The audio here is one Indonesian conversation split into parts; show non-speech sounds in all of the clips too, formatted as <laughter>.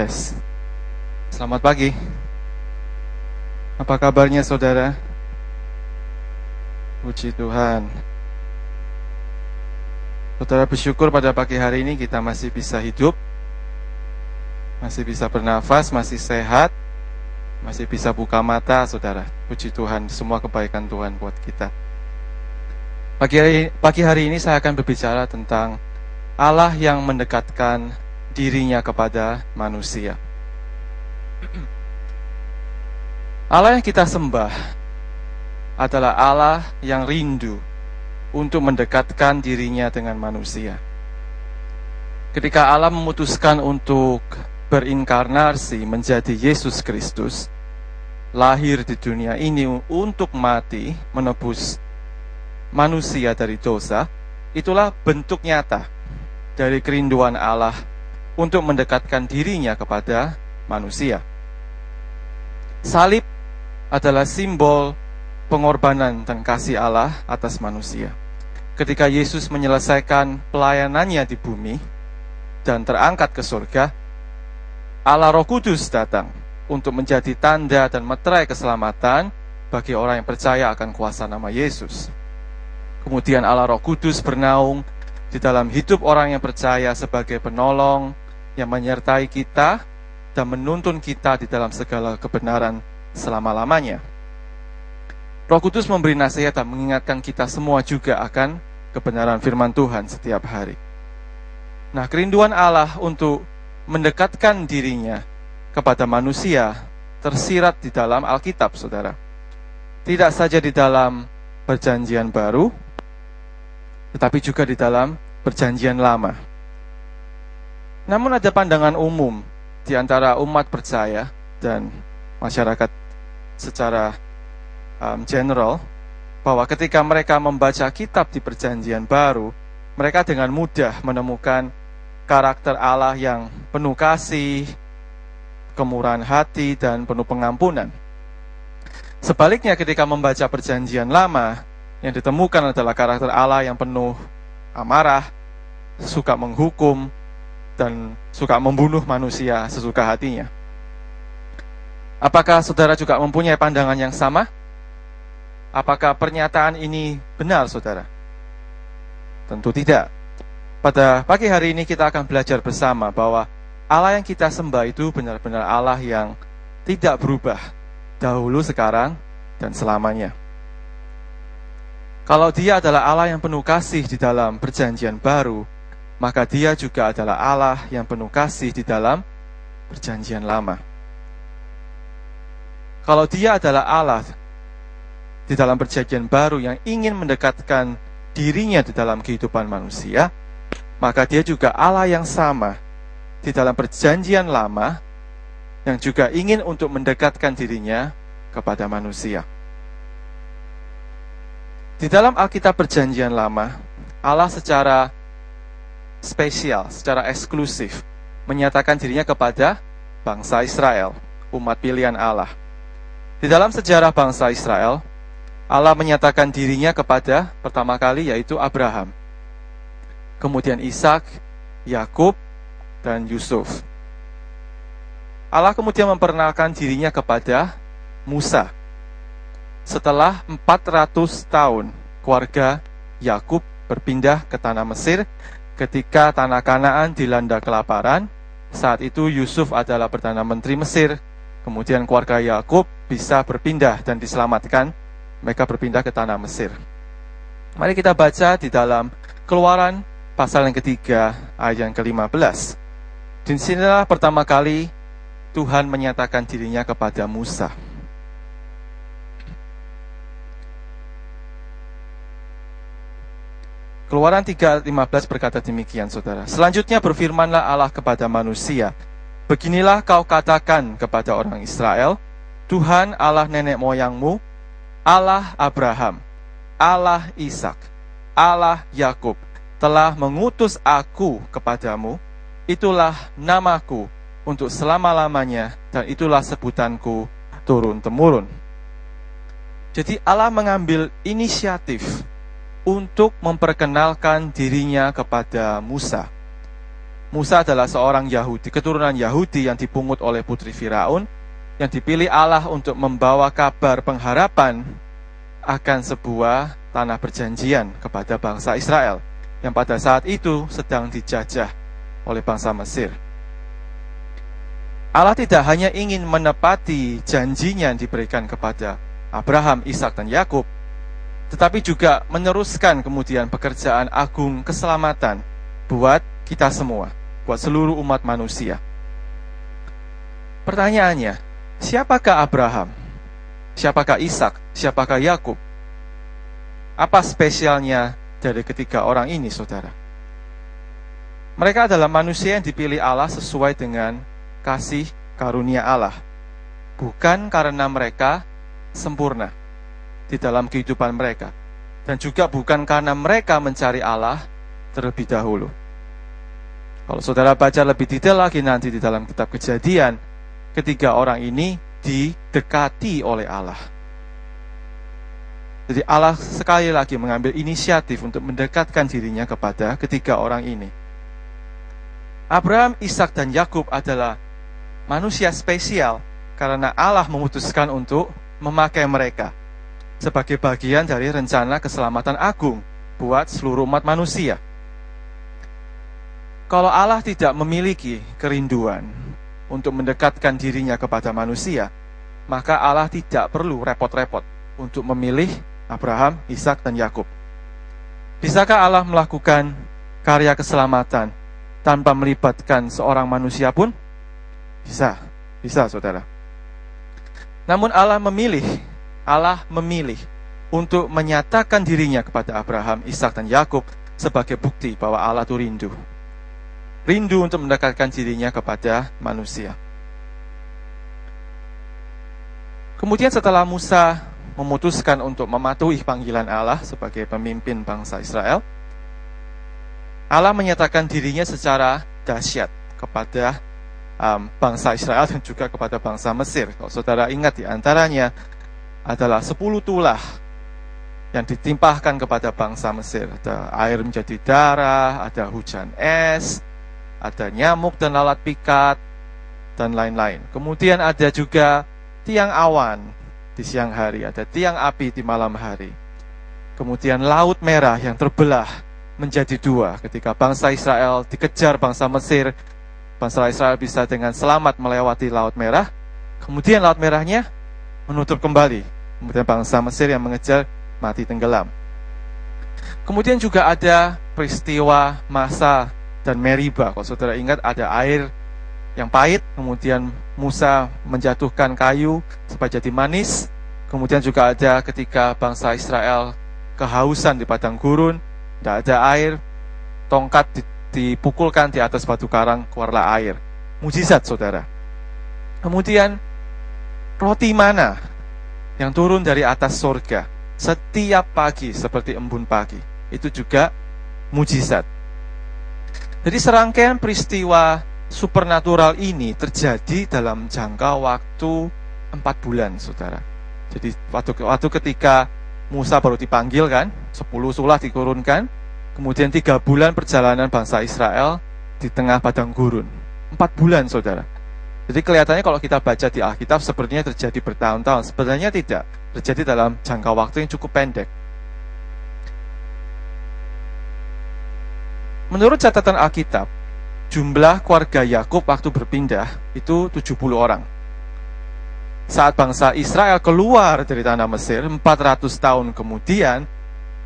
Tes. Selamat pagi. Apa kabarnya saudara? Puji Tuhan. Saudara bersyukur pada pagi hari ini kita masih bisa hidup, masih bisa bernafas, masih sehat, masih bisa buka mata, saudara. Puji Tuhan, semua kebaikan Tuhan buat kita. Pagi hari, pagi hari ini saya akan berbicara tentang Allah yang mendekatkan dirinya kepada manusia. Allah yang kita sembah adalah Allah yang rindu untuk mendekatkan dirinya dengan manusia. Ketika Allah memutuskan untuk berinkarnasi menjadi Yesus Kristus, lahir di dunia ini untuk mati menebus manusia dari dosa, itulah bentuk nyata dari kerinduan Allah untuk mendekatkan dirinya kepada manusia. Salib adalah simbol pengorbanan dan kasih Allah atas manusia. Ketika Yesus menyelesaikan pelayanannya di bumi dan terangkat ke surga, Allah Roh Kudus datang untuk menjadi tanda dan meterai keselamatan bagi orang yang percaya akan kuasa nama Yesus. Kemudian Allah Roh Kudus bernaung di dalam hidup orang yang percaya sebagai penolong yang menyertai kita dan menuntun kita di dalam segala kebenaran selama-lamanya. Roh Kudus memberi nasihat dan mengingatkan kita semua juga akan kebenaran firman Tuhan setiap hari. Nah, kerinduan Allah untuk mendekatkan dirinya kepada manusia tersirat di dalam Alkitab, saudara. Tidak saja di dalam perjanjian baru, tetapi juga di dalam perjanjian lama. Namun ada pandangan umum di antara umat percaya dan masyarakat secara um, general bahwa ketika mereka membaca kitab di perjanjian baru, mereka dengan mudah menemukan karakter Allah yang penuh kasih, kemurahan hati, dan penuh pengampunan. Sebaliknya ketika membaca perjanjian lama, yang ditemukan adalah karakter Allah yang penuh amarah, suka menghukum, dan suka membunuh manusia sesuka hatinya. Apakah saudara juga mempunyai pandangan yang sama? Apakah pernyataan ini benar, saudara? Tentu tidak. Pada pagi hari ini kita akan belajar bersama bahwa Allah yang kita sembah itu benar-benar Allah yang tidak berubah dahulu, sekarang, dan selamanya. Kalau dia adalah Allah yang penuh kasih di dalam perjanjian baru, maka dia juga adalah Allah yang penuh kasih di dalam perjanjian lama. Kalau dia adalah Allah di dalam perjanjian baru yang ingin mendekatkan dirinya di dalam kehidupan manusia, maka dia juga Allah yang sama di dalam perjanjian lama yang juga ingin untuk mendekatkan dirinya kepada manusia. Di dalam Alkitab Perjanjian Lama, Allah secara spesial, secara eksklusif menyatakan dirinya kepada bangsa Israel, umat pilihan Allah. Di dalam sejarah bangsa Israel, Allah menyatakan dirinya kepada pertama kali yaitu Abraham. Kemudian Ishak, Yakub, dan Yusuf. Allah kemudian memperkenalkan dirinya kepada Musa. Setelah 400 tahun, keluarga Yakub berpindah ke tanah Mesir ketika tanah Kanaan dilanda kelaparan. Saat itu Yusuf adalah Perdana Menteri Mesir Kemudian keluarga Yakub bisa berpindah dan diselamatkan. Mereka berpindah ke tanah Mesir. Mari kita baca di dalam Keluaran pasal yang ketiga ayat yang ke-15. Di sinilah pertama kali Tuhan menyatakan dirinya kepada Musa. Keluaran 3.15 berkata demikian, saudara. Selanjutnya berfirmanlah Allah kepada manusia, Beginilah kau katakan kepada orang Israel, Tuhan Allah nenek moyangmu, Allah Abraham, Allah Ishak, Allah Yakub telah mengutus aku kepadamu, itulah namaku untuk selama-lamanya dan itulah sebutanku turun-temurun. Jadi Allah mengambil inisiatif untuk memperkenalkan dirinya kepada Musa Musa adalah seorang Yahudi, keturunan Yahudi yang dipungut oleh putri Firaun, yang dipilih Allah untuk membawa kabar pengharapan akan sebuah tanah perjanjian kepada bangsa Israel yang pada saat itu sedang dijajah oleh bangsa Mesir. Allah tidak hanya ingin menepati janjinya yang diberikan kepada Abraham, Ishak, dan Yakub, tetapi juga meneruskan kemudian pekerjaan agung keselamatan buat kita semua buat seluruh umat manusia. Pertanyaannya, siapakah Abraham? Siapakah Ishak? Siapakah Yakub? Apa spesialnya dari ketiga orang ini, saudara? Mereka adalah manusia yang dipilih Allah sesuai dengan kasih karunia Allah, bukan karena mereka sempurna di dalam kehidupan mereka, dan juga bukan karena mereka mencari Allah terlebih dahulu. Kalau saudara baca lebih detail lagi nanti di dalam kitab kejadian, ketiga orang ini didekati oleh Allah. Jadi Allah sekali lagi mengambil inisiatif untuk mendekatkan dirinya kepada ketiga orang ini. Abraham, Ishak, dan Yakub adalah manusia spesial karena Allah memutuskan untuk memakai mereka sebagai bagian dari rencana keselamatan agung buat seluruh umat manusia. Kalau Allah tidak memiliki kerinduan untuk mendekatkan dirinya kepada manusia, maka Allah tidak perlu repot-repot untuk memilih Abraham, Ishak, dan Yakub. Bisakah Allah melakukan karya keselamatan tanpa melibatkan seorang manusia pun? Bisa, bisa saudara. Namun Allah memilih, Allah memilih untuk menyatakan dirinya kepada Abraham, Ishak, dan Yakub sebagai bukti bahwa Allah itu rindu rindu untuk mendekatkan dirinya kepada manusia. Kemudian setelah Musa memutuskan untuk mematuhi panggilan Allah sebagai pemimpin bangsa Israel, Allah menyatakan dirinya secara dahsyat kepada um, bangsa Israel dan juga kepada bangsa Mesir. Kalau saudara ingat di antaranya adalah sepuluh tulah yang ditimpahkan kepada bangsa Mesir. Ada air menjadi darah, ada hujan es, ada nyamuk dan lalat pikat, dan lain-lain. Kemudian ada juga tiang awan di siang hari, ada tiang api di malam hari. Kemudian laut merah yang terbelah menjadi dua ketika bangsa Israel dikejar bangsa Mesir. Bangsa Israel bisa dengan selamat melewati laut merah. Kemudian laut merahnya menutup kembali. Kemudian bangsa Mesir yang mengejar mati tenggelam. Kemudian juga ada peristiwa masa dan Meriba. Kalau saudara ingat ada air yang pahit, kemudian Musa menjatuhkan kayu supaya jadi manis. Kemudian juga ada ketika bangsa Israel kehausan di padang gurun, tidak ada air, tongkat dipukulkan di atas batu karang, keluarlah air. Mujizat saudara. Kemudian roti mana yang turun dari atas surga setiap pagi seperti embun pagi. Itu juga mujizat. Jadi serangkaian peristiwa supernatural ini terjadi dalam jangka waktu empat bulan, saudara. Jadi waktu, waktu ketika Musa baru dipanggil kan, sepuluh sulah dikurunkan, kemudian tiga bulan perjalanan bangsa Israel di tengah padang gurun. Empat bulan, saudara. Jadi kelihatannya kalau kita baca di Alkitab sepertinya terjadi bertahun-tahun. Sebenarnya tidak. Terjadi dalam jangka waktu yang cukup pendek. Menurut catatan Alkitab, jumlah keluarga Yakub waktu berpindah itu 70 orang. Saat bangsa Israel keluar dari tanah Mesir 400 tahun kemudian,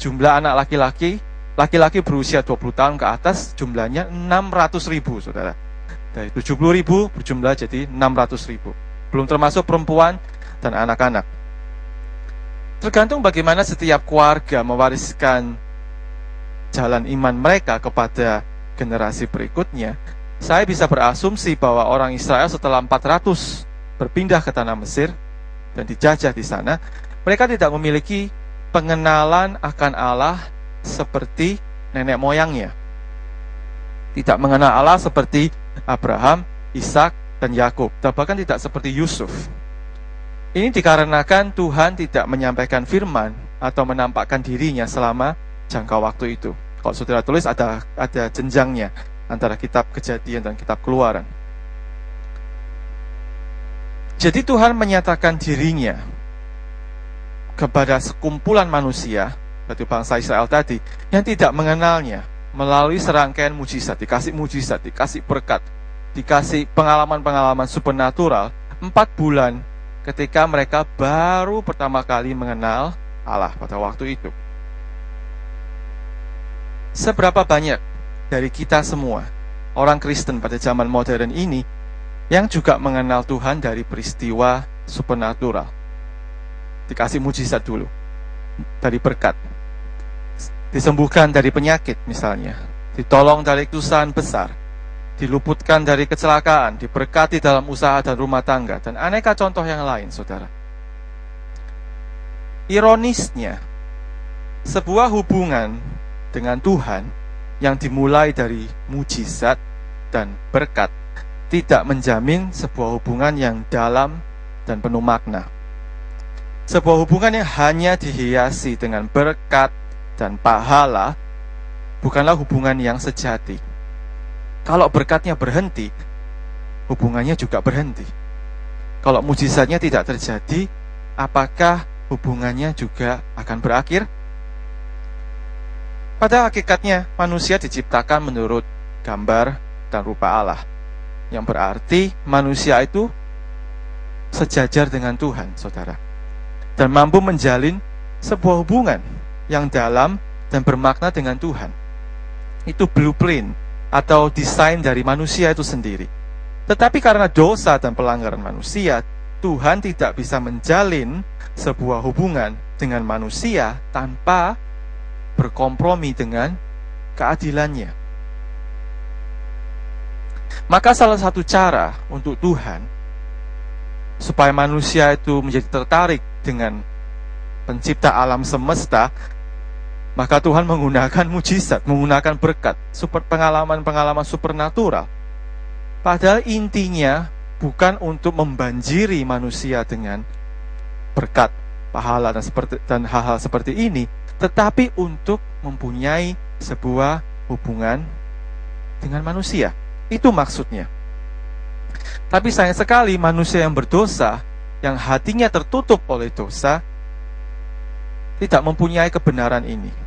jumlah anak laki-laki laki-laki berusia 20 tahun ke atas jumlahnya 600 ribu, saudara. Dari 70 ribu berjumlah jadi 600 ribu. Belum termasuk perempuan dan anak-anak. Tergantung bagaimana setiap keluarga mewariskan jalan iman mereka kepada generasi berikutnya, saya bisa berasumsi bahwa orang Israel setelah 400 berpindah ke tanah Mesir dan dijajah di sana, mereka tidak memiliki pengenalan akan Allah seperti nenek moyangnya. Tidak mengenal Allah seperti Abraham, Ishak, dan Yakub, bahkan tidak seperti Yusuf. Ini dikarenakan Tuhan tidak menyampaikan firman atau menampakkan dirinya selama jangka waktu itu. Kalau saudara tulis ada ada jenjangnya. antara kitab kejadian dan kitab keluaran. Jadi Tuhan menyatakan dirinya kepada sekumpulan manusia, berarti bangsa Israel tadi, yang tidak mengenalnya melalui serangkaian mujizat, dikasih mujizat, dikasih berkat, dikasih pengalaman-pengalaman supernatural, empat bulan ketika mereka baru pertama kali mengenal Allah pada waktu itu. Seberapa banyak dari kita semua, orang Kristen pada zaman modern ini, yang juga mengenal Tuhan dari peristiwa supernatural. Dikasih mujizat dulu, dari berkat. Disembuhkan dari penyakit misalnya, ditolong dari kesusahan besar, diluputkan dari kecelakaan, diberkati dalam usaha dan rumah tangga, dan aneka contoh yang lain, saudara. Ironisnya, sebuah hubungan dengan Tuhan yang dimulai dari mujizat dan berkat tidak menjamin sebuah hubungan yang dalam dan penuh makna. Sebuah hubungan yang hanya dihiasi dengan berkat dan pahala bukanlah hubungan yang sejati. Kalau berkatnya berhenti, hubungannya juga berhenti. Kalau mujizatnya tidak terjadi, apakah hubungannya juga akan berakhir? Pada hakikatnya, manusia diciptakan menurut gambar dan rupa Allah yang berarti manusia itu sejajar dengan Tuhan, saudara, dan mampu menjalin sebuah hubungan yang dalam dan bermakna dengan Tuhan. Itu blueprint atau desain dari manusia itu sendiri. Tetapi karena dosa dan pelanggaran manusia, Tuhan tidak bisa menjalin sebuah hubungan dengan manusia tanpa berkompromi dengan keadilannya. Maka salah satu cara untuk Tuhan supaya manusia itu menjadi tertarik dengan pencipta alam semesta, maka Tuhan menggunakan mujizat, menggunakan berkat, super pengalaman-pengalaman supernatural. Padahal intinya bukan untuk membanjiri manusia dengan berkat, pahala dan seperti dan hal-hal seperti ini, tetapi untuk mempunyai sebuah hubungan dengan manusia. Itu maksudnya. Tapi sayang sekali manusia yang berdosa, yang hatinya tertutup oleh dosa, tidak mempunyai kebenaran ini.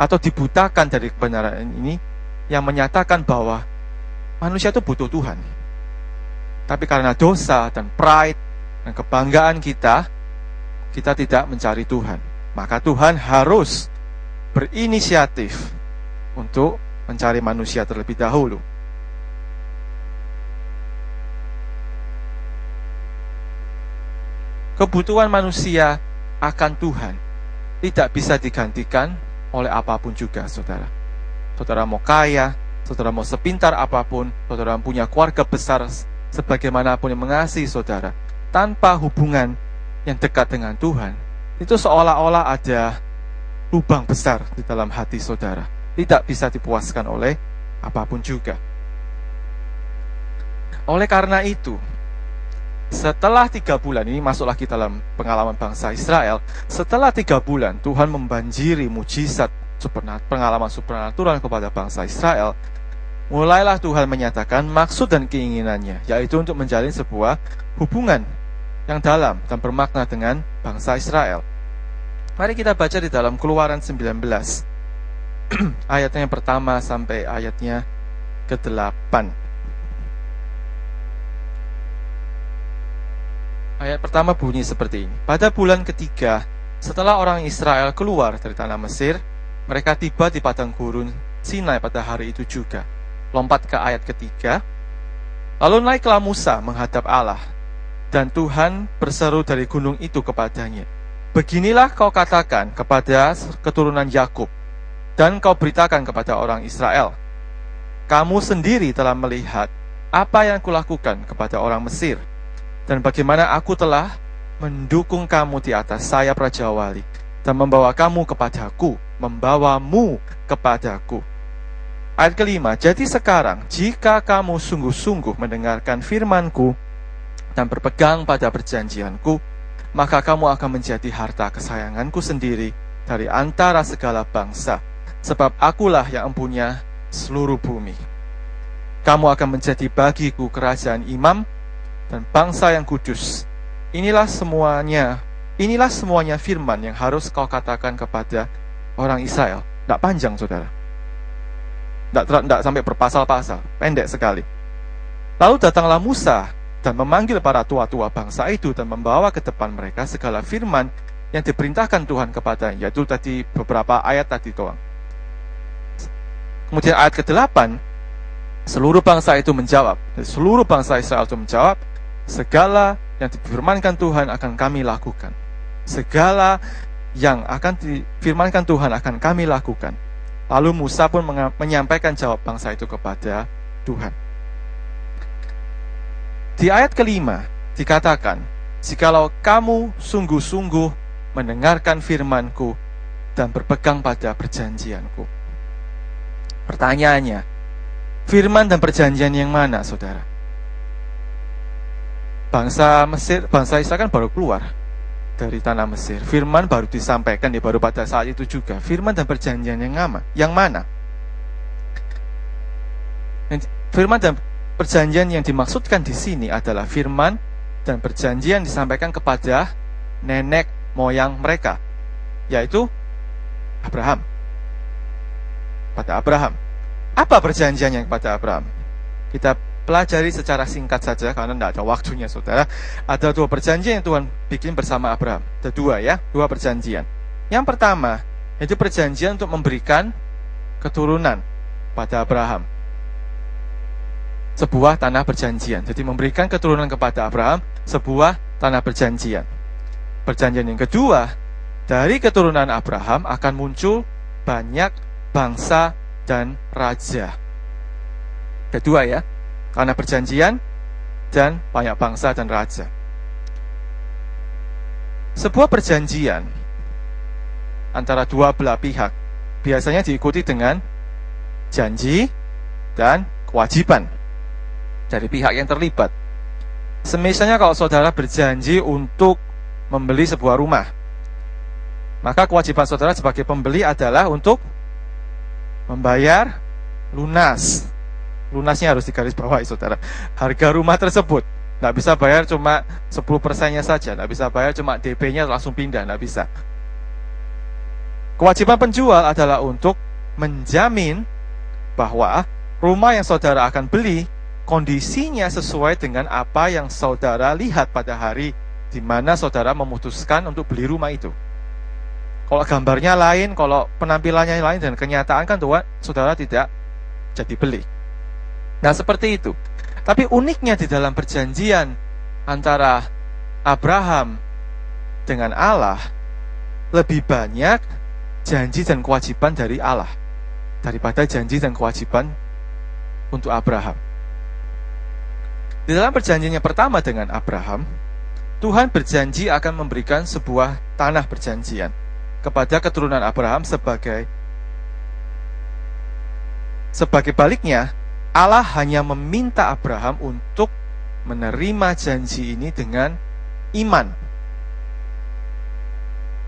Atau dibutakan dari kebenaran ini, yang menyatakan bahwa manusia itu butuh Tuhan. Tapi karena dosa dan pride dan kebanggaan kita, kita tidak mencari Tuhan. Maka Tuhan harus berinisiatif untuk mencari manusia terlebih dahulu. kebutuhan manusia akan Tuhan tidak bisa digantikan oleh apa pun juga, saudara. Saudara mau kaya, saudara mau sepintar apa pun, saudara punya keluarga besar sebagaimanapun yang mengasihi saudara, tanpa hubungan yang dekat dengan Tuhan, itu seolah-olah ada lubang besar di dalam hati saudara. Tidak bisa dipuaskan oleh apa pun juga. Oleh karena itu, setelah tiga bulan, ini masuk lagi dalam pengalaman bangsa Israel. Setelah tiga bulan, Tuhan membanjiri mujizat pengalaman supernatural kepada bangsa Israel. Mulailah Tuhan menyatakan maksud dan keinginannya, yaitu untuk menjalin sebuah hubungan yang dalam dan bermakna dengan bangsa Israel. Mari kita baca di dalam Keluaran 19 <clears throat> ayatnya yang pertama sampai ayatnya ke-8. Ayat pertama bunyi seperti ini. Pada bulan ketiga, setelah orang Israel keluar dari tanah Mesir, mereka tiba di padang gurun Sinai pada hari itu juga. Lompat ke ayat ketiga. Lalu naiklah Musa menghadap Allah, dan Tuhan berseru dari gunung itu kepadanya. Beginilah kau katakan kepada keturunan Yakub, dan kau beritakan kepada orang Israel. Kamu sendiri telah melihat apa yang kulakukan kepada orang Mesir dan bagaimana aku telah mendukung kamu di atas sayap Raja Wali dan membawa kamu kepadaku, membawamu kepadaku. Ayat kelima, jadi sekarang jika kamu sungguh-sungguh mendengarkan firmanku dan berpegang pada perjanjianku, maka kamu akan menjadi harta kesayanganku sendiri dari antara segala bangsa, sebab akulah yang punya seluruh bumi. Kamu akan menjadi bagiku kerajaan imam dan bangsa yang kudus. Inilah semuanya, inilah semuanya firman yang harus kau katakan kepada orang Israel. Tidak panjang, saudara. Tidak sampai berpasal-pasal, pendek sekali. Lalu datanglah Musa dan memanggil para tua-tua bangsa itu dan membawa ke depan mereka segala firman yang diperintahkan Tuhan kepada yaitu tadi beberapa ayat tadi doang. Kemudian ayat ke-8 Seluruh bangsa itu menjawab, seluruh bangsa Israel itu menjawab, segala yang difirmankan Tuhan akan kami lakukan. Segala yang akan difirmankan Tuhan akan kami lakukan. Lalu Musa pun menyampaikan jawab bangsa itu kepada Tuhan. Di ayat kelima dikatakan, Jikalau kamu sungguh-sungguh mendengarkan firmanku dan berpegang pada perjanjianku. Pertanyaannya, Firman dan perjanjian yang mana, saudara? Bangsa Mesir, bangsa Israel kan baru keluar dari tanah Mesir. Firman baru disampaikan, ya baru pada saat itu juga. Firman dan perjanjian yang mana? Yang mana? Firman dan perjanjian yang dimaksudkan di sini adalah firman dan perjanjian disampaikan kepada nenek moyang mereka, yaitu Abraham. Pada Abraham. Apa perjanjiannya kepada Abraham? Kita pelajari secara singkat saja karena tidak ada waktunya saudara. Ada dua perjanjian yang Tuhan bikin bersama Abraham. Ada dua ya, dua perjanjian. Yang pertama, itu perjanjian untuk memberikan keturunan pada Abraham. Sebuah tanah perjanjian. Jadi memberikan keturunan kepada Abraham sebuah tanah perjanjian. Perjanjian yang kedua, dari keturunan Abraham akan muncul banyak bangsa dan raja. Kedua ya, karena perjanjian dan banyak bangsa dan raja. Sebuah perjanjian antara dua belah pihak biasanya diikuti dengan janji dan kewajiban dari pihak yang terlibat. Semisalnya kalau saudara berjanji untuk membeli sebuah rumah, maka kewajiban saudara sebagai pembeli adalah untuk membayar lunas. Lunasnya harus digaris bawahi saudara. Harga rumah tersebut nggak bisa bayar cuma 10 persennya saja, nggak bisa bayar cuma DP-nya langsung pindah, nggak bisa. Kewajiban penjual adalah untuk menjamin bahwa rumah yang saudara akan beli kondisinya sesuai dengan apa yang saudara lihat pada hari di mana saudara memutuskan untuk beli rumah itu. Kalau gambarnya lain, kalau penampilannya lain dan kenyataan kan Tuhan, saudara tidak jadi beli. Nah seperti itu. Tapi uniknya di dalam perjanjian antara Abraham dengan Allah lebih banyak janji dan kewajiban dari Allah daripada janji dan kewajiban untuk Abraham. Di dalam perjanjiannya pertama dengan Abraham, Tuhan berjanji akan memberikan sebuah tanah perjanjian kepada keturunan Abraham sebagai sebagai baliknya Allah hanya meminta Abraham untuk menerima janji ini dengan iman.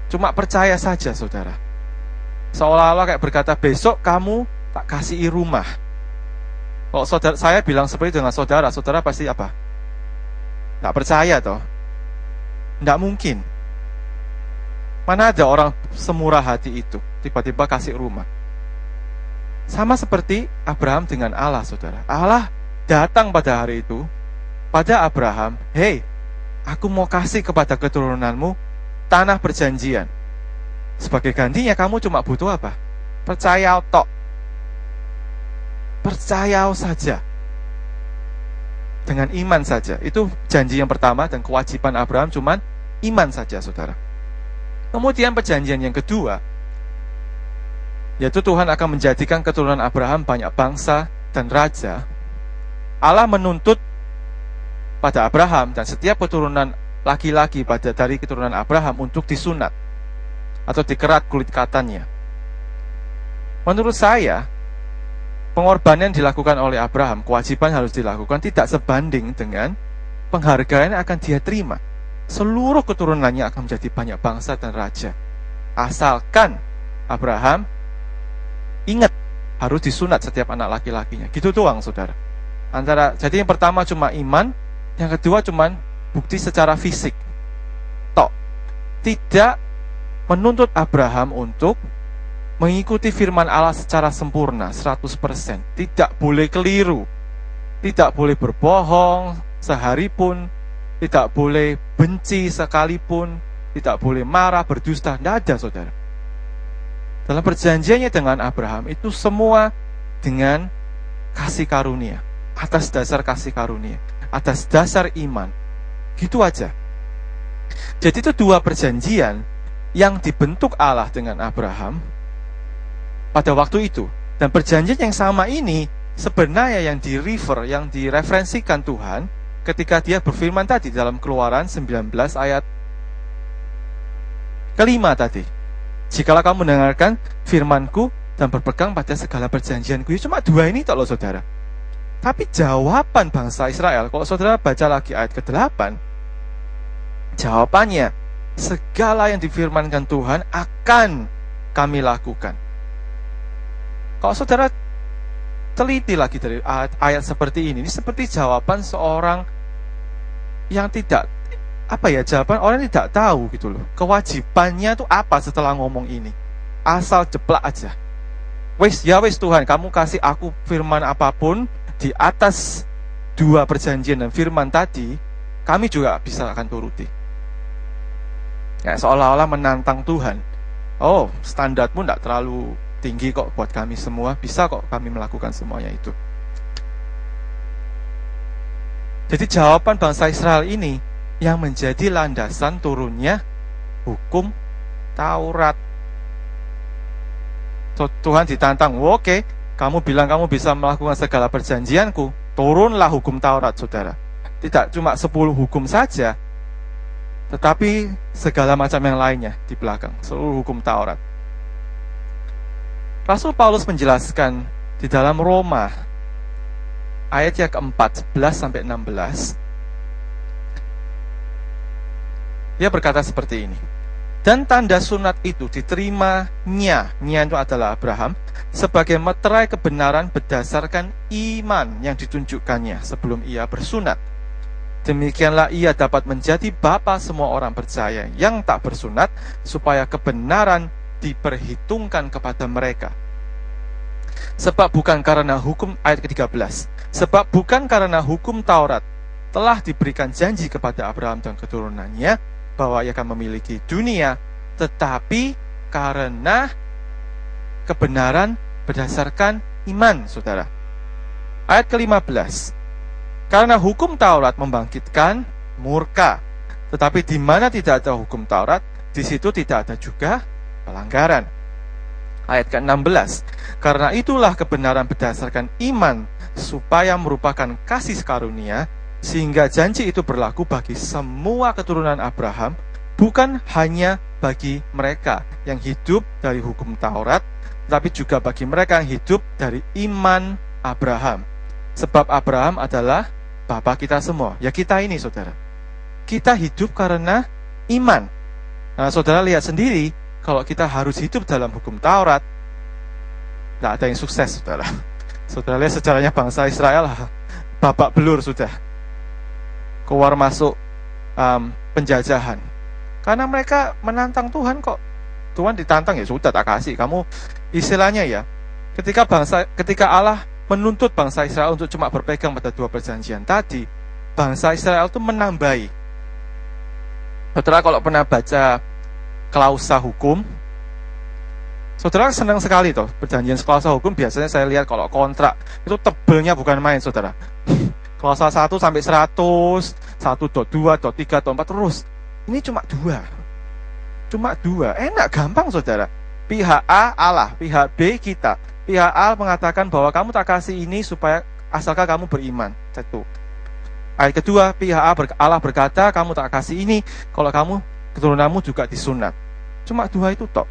Cuma percaya saja, saudara. Seolah-olah kayak berkata, besok kamu tak kasih rumah. Kalau saudara, saya bilang seperti itu dengan saudara, saudara pasti apa? Tak percaya toh? Tidak mungkin. Mana ada orang semurah hati itu, tiba-tiba kasih rumah. Sama seperti Abraham dengan Allah, saudara. Allah datang pada hari itu, pada Abraham, Hei, aku mau kasih kepada keturunanmu tanah perjanjian. Sebagai gantinya kamu cuma butuh apa? Percaya tok. Percaya saja. Dengan iman saja. Itu janji yang pertama dan kewajiban Abraham cuman iman saja, saudara. Kemudian perjanjian yang kedua, yaitu Tuhan akan menjadikan keturunan Abraham banyak bangsa dan raja. Allah menuntut pada Abraham dan setiap keturunan laki-laki pada dari keturunan Abraham untuk disunat atau dikerat kulit katanya. Menurut saya, pengorbanan yang dilakukan oleh Abraham, kewajiban harus dilakukan tidak sebanding dengan penghargaan yang akan dia terima seluruh keturunannya akan menjadi banyak bangsa dan raja. Asalkan Abraham ingat harus disunat setiap anak laki-lakinya. Gitu doang, saudara. Antara jadi yang pertama cuma iman, yang kedua cuma bukti secara fisik. Tok. Tidak menuntut Abraham untuk mengikuti firman Allah secara sempurna 100%. Tidak boleh keliru. Tidak boleh berbohong sehari pun, tidak boleh benci sekalipun, tidak boleh marah, berdusta, tidak ada saudara. Dalam perjanjiannya dengan Abraham itu semua dengan kasih karunia atas dasar kasih karunia, atas dasar iman. Gitu aja. Jadi itu dua perjanjian yang dibentuk Allah dengan Abraham pada waktu itu. Dan perjanjian yang sama ini sebenarnya yang di refer, yang direferensikan Tuhan ketika dia berfirman tadi dalam keluaran 19 ayat kelima tadi. Jikalau kamu mendengarkan firmanku dan berpegang pada segala perjanjianku. Ya cuma dua ini loh saudara. Tapi jawaban bangsa Israel, kalau saudara baca lagi ayat ke-8, jawabannya, segala yang difirmankan Tuhan akan kami lakukan. Kalau saudara teliti lagi dari ayat, ayat seperti ini, ini seperti jawaban seorang yang tidak apa ya jawaban orang tidak tahu gitu loh kewajibannya tuh apa setelah ngomong ini asal jeplak aja wes ya wes Tuhan kamu kasih aku firman apa pun di atas dua perjanjian dan firman tadi, kami juga bisa akan turuti. Ya, seolah-olah menantang Tuhan. Oh, standarmu tidak terlalu tinggi kok buat kami semua. Bisa kok kami melakukan semuanya itu. Jadi jawaban bangsa Israel ini yang menjadi landasan turunnya hukum Taurat. Tuhan ditantang, oke, okay, kamu bilang kamu bisa melakukan segala perjanjianku, turunlah hukum Taurat, saudara. Tidak cuma 10 hukum saja, tetapi segala macam yang lainnya di belakang, seluruh hukum Taurat. Rasul Paulus menjelaskan di dalam Roma ayat yang keempat, 11 sampai 16. Dia berkata seperti ini. Dan tanda sunat itu diterimanya, nya itu adalah Abraham, sebagai meterai kebenaran berdasarkan iman yang ditunjukkannya sebelum ia bersunat. Demikianlah ia dapat menjadi bapa semua orang percaya yang tak bersunat, supaya kebenaran diperhitungkan kepada mereka. Sebab bukan karena hukum ayat ke-13, sebab bukan karena hukum Taurat telah diberikan janji kepada Abraham dan keturunannya, bahwa ia akan memiliki dunia, tetapi karena kebenaran berdasarkan iman, saudara. Ayat ke-15. Karena hukum Taurat membangkitkan murka, tetapi di mana tidak ada hukum Taurat, di situ tidak ada juga pelanggaran. Ayat ke-16. Karena itulah kebenaran berdasarkan iman supaya merupakan kasih karunia sehingga janji itu berlaku bagi semua keturunan Abraham, bukan hanya bagi mereka yang hidup dari hukum Taurat, tapi juga bagi mereka yang hidup dari iman Abraham. Sebab Abraham adalah bapak kita semua. Ya kita ini, saudara. Kita hidup karena iman. Nah, saudara lihat sendiri, kalau kita harus hidup dalam hukum Taurat, tidak ada yang sukses, saudara. <laughs> Saudara lihat sejarahnya bangsa Israel, <laughs> babak belur sudah keluar masuk um, penjajahan. Karena mereka menantang Tuhan kok. Tuhan ditantang ya sudah tak kasih. Kamu istilahnya ya, ketika bangsa ketika Allah menuntut bangsa Israel untuk cuma berpegang pada dua perjanjian tadi, bangsa Israel itu menambahi. Saudara kalau pernah baca klausa hukum, saudara senang sekali toh perjanjian klausa hukum biasanya saya lihat kalau kontrak itu tebelnya bukan main saudara. Klausa 1 sampai 100, 1.2, 3, 4 terus. Ini cuma dua. Cuma dua. Enak, gampang saudara. Pihak A Allah, pihak B kita. Pihak A mengatakan bahwa kamu tak kasih ini supaya asalkan kamu beriman. Satu. Ayat kedua, pihak A Allah berkata, kamu tak kasih ini kalau kamu keturunanmu juga disunat. Cuma dua itu tok.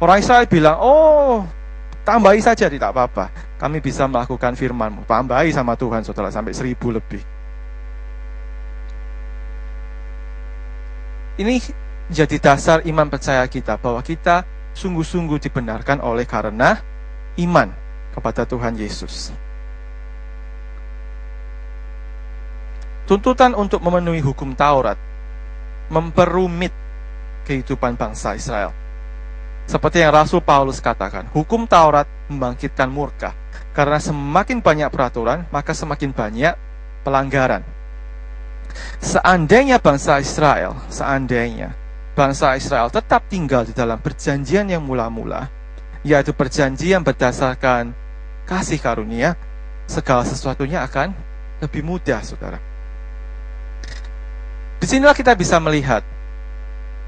Orang Israel bilang, oh tambahi saja tidak apa-apa. Kami bisa melakukan firmanmu. Tambahi sama Tuhan saudara sampai seribu lebih. Ini jadi dasar iman percaya kita bahwa kita sungguh-sungguh dibenarkan oleh karena iman kepada Tuhan Yesus. Tuntutan untuk memenuhi hukum Taurat memperumit kehidupan bangsa Israel. Seperti yang Rasul Paulus katakan, hukum Taurat membangkitkan murka. Karena semakin banyak peraturan, maka semakin banyak pelanggaran. Seandainya bangsa Israel, seandainya bangsa Israel tetap tinggal di dalam perjanjian yang mula-mula, yaitu perjanjian berdasarkan kasih karunia, segala sesuatunya akan lebih mudah, saudara. Di sinilah kita bisa melihat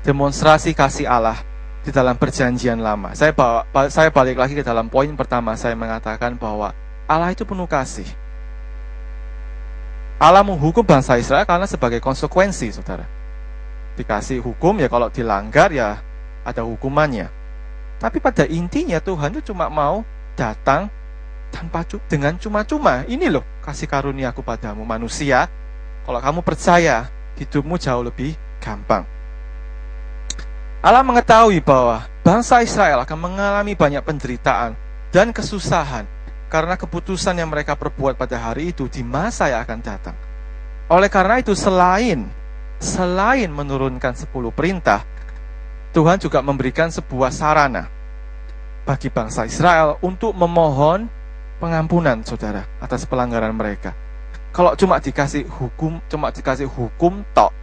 demonstrasi kasih Allah di dalam perjanjian lama. Saya bawa, saya balik lagi ke dalam poin pertama, saya mengatakan bahwa Allah itu penuh kasih. Allah menghukum bangsa Israel karena sebagai konsekuensi, saudara. Dikasih hukum ya kalau dilanggar ya ada hukumannya. Tapi pada intinya Tuhan itu cuma mau datang tanpa dengan cuma-cuma. Ini loh kasih karunia aku padamu manusia. Kalau kamu percaya, hidupmu jauh lebih gampang. Allah mengetahui bahwa bangsa Israel akan mengalami banyak penderitaan dan kesusahan karena keputusan yang mereka perbuat pada hari itu di masa yang akan datang. Oleh karena itu selain selain menurunkan 10 perintah, Tuhan juga memberikan sebuah sarana bagi bangsa Israel untuk memohon pengampunan saudara atas pelanggaran mereka. Kalau cuma dikasih hukum, cuma dikasih hukum tok,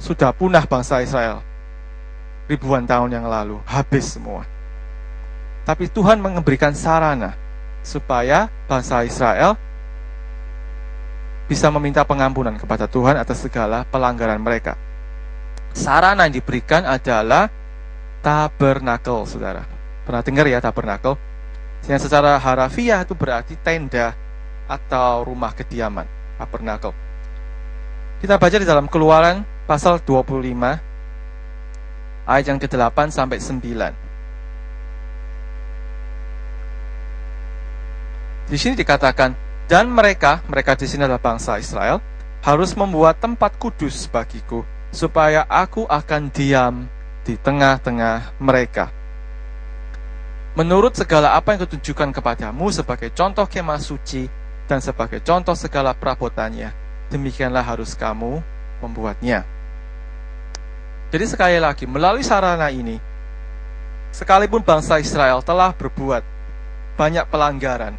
sudah punah bangsa Israel ribuan tahun yang lalu, habis semua. Tapi Tuhan memberikan sarana supaya bangsa Israel bisa meminta pengampunan kepada Tuhan atas segala pelanggaran mereka. Sarana yang diberikan adalah tabernakel, saudara. Pernah dengar ya tabernakel? Yang secara harafiah itu berarti tenda atau rumah kediaman, tabernakel. Kita baca di dalam keluaran pasal 25 ayat yang ke-8 sampai 9. Di sini dikatakan, dan mereka, mereka di sini adalah bangsa Israel, harus membuat tempat kudus bagiku, supaya aku akan diam di tengah-tengah mereka. Menurut segala apa yang kutunjukkan kepadamu sebagai contoh kemah suci dan sebagai contoh segala perabotannya, demikianlah harus kamu membuatnya. Jadi sekali lagi, melalui sarana ini, sekalipun bangsa Israel telah berbuat banyak pelanggaran,